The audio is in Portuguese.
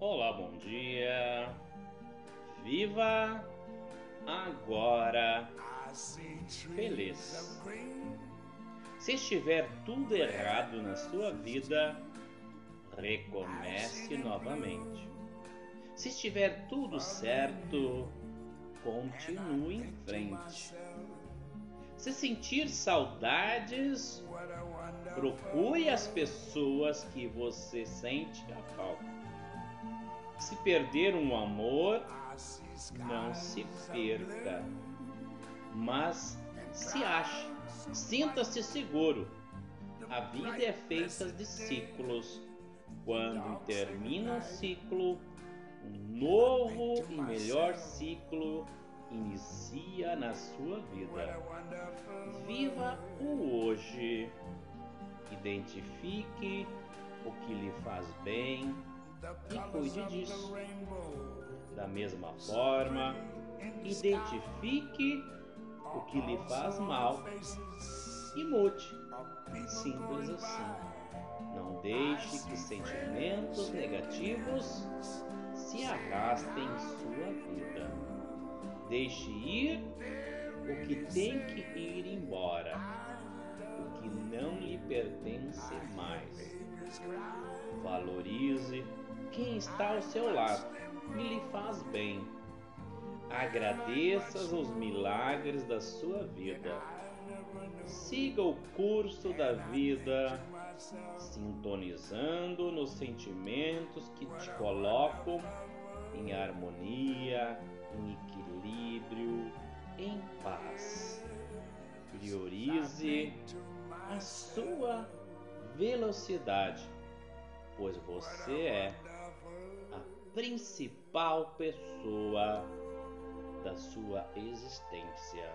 Olá, bom dia. Viva agora feliz. Se estiver tudo errado na sua vida, recomece novamente. Se estiver tudo certo, continue em frente. Se sentir saudades, procure as pessoas que você sente a falta. Se perder um amor, não se perca, mas se ache, sinta-se seguro. A vida é feita de ciclos. Quando termina um ciclo, um novo e melhor ciclo inicia na sua vida. Viva o hoje. Identifique o que lhe faz bem e cuide disso. Da mesma forma, identifique o que lhe faz mal e mude. Simples assim. Não deixe que sentimentos negativos se arrastem em sua vida. Deixe ir o que tem que ir embora, o que não lhe pertence mais. Valorize quem está ao seu lado e lhe faz bem. Agradeça os milagres da sua vida. Siga o curso da vida, sintonizando nos sentimentos que te colocam em harmonia, em equilíbrio, em paz. Priorize a sua velocidade, pois você é principal pessoa da sua existência.